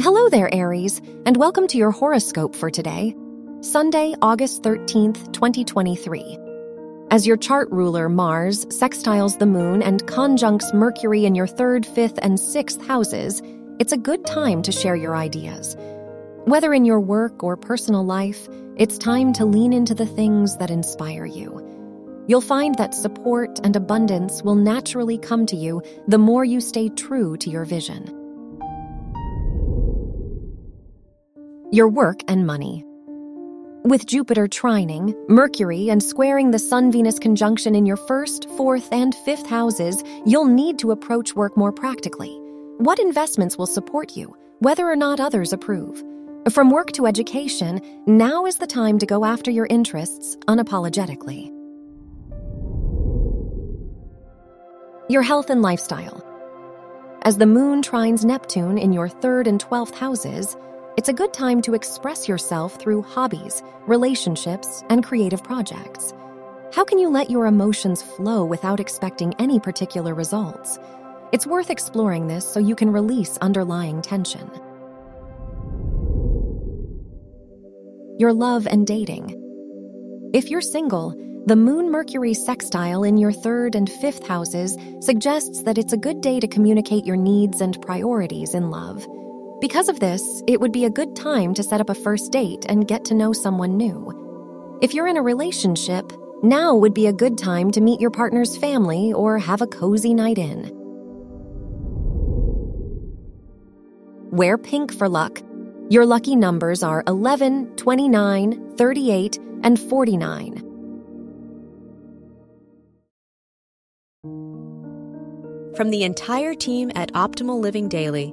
Hello there, Aries, and welcome to your horoscope for today, Sunday, August 13th, 2023. As your chart ruler, Mars, sextiles the moon and conjuncts Mercury in your third, fifth, and sixth houses, it's a good time to share your ideas. Whether in your work or personal life, it's time to lean into the things that inspire you. You'll find that support and abundance will naturally come to you the more you stay true to your vision. Your work and money. With Jupiter trining, Mercury, and squaring the Sun Venus conjunction in your first, fourth, and fifth houses, you'll need to approach work more practically. What investments will support you, whether or not others approve? From work to education, now is the time to go after your interests unapologetically. Your health and lifestyle. As the moon trines Neptune in your third and twelfth houses, it's a good time to express yourself through hobbies, relationships, and creative projects. How can you let your emotions flow without expecting any particular results? It's worth exploring this so you can release underlying tension. Your love and dating. If you're single, the Moon Mercury sextile in your third and fifth houses suggests that it's a good day to communicate your needs and priorities in love. Because of this, it would be a good time to set up a first date and get to know someone new. If you're in a relationship, now would be a good time to meet your partner's family or have a cozy night in. Wear pink for luck. Your lucky numbers are 11, 29, 38, and 49. From the entire team at Optimal Living Daily,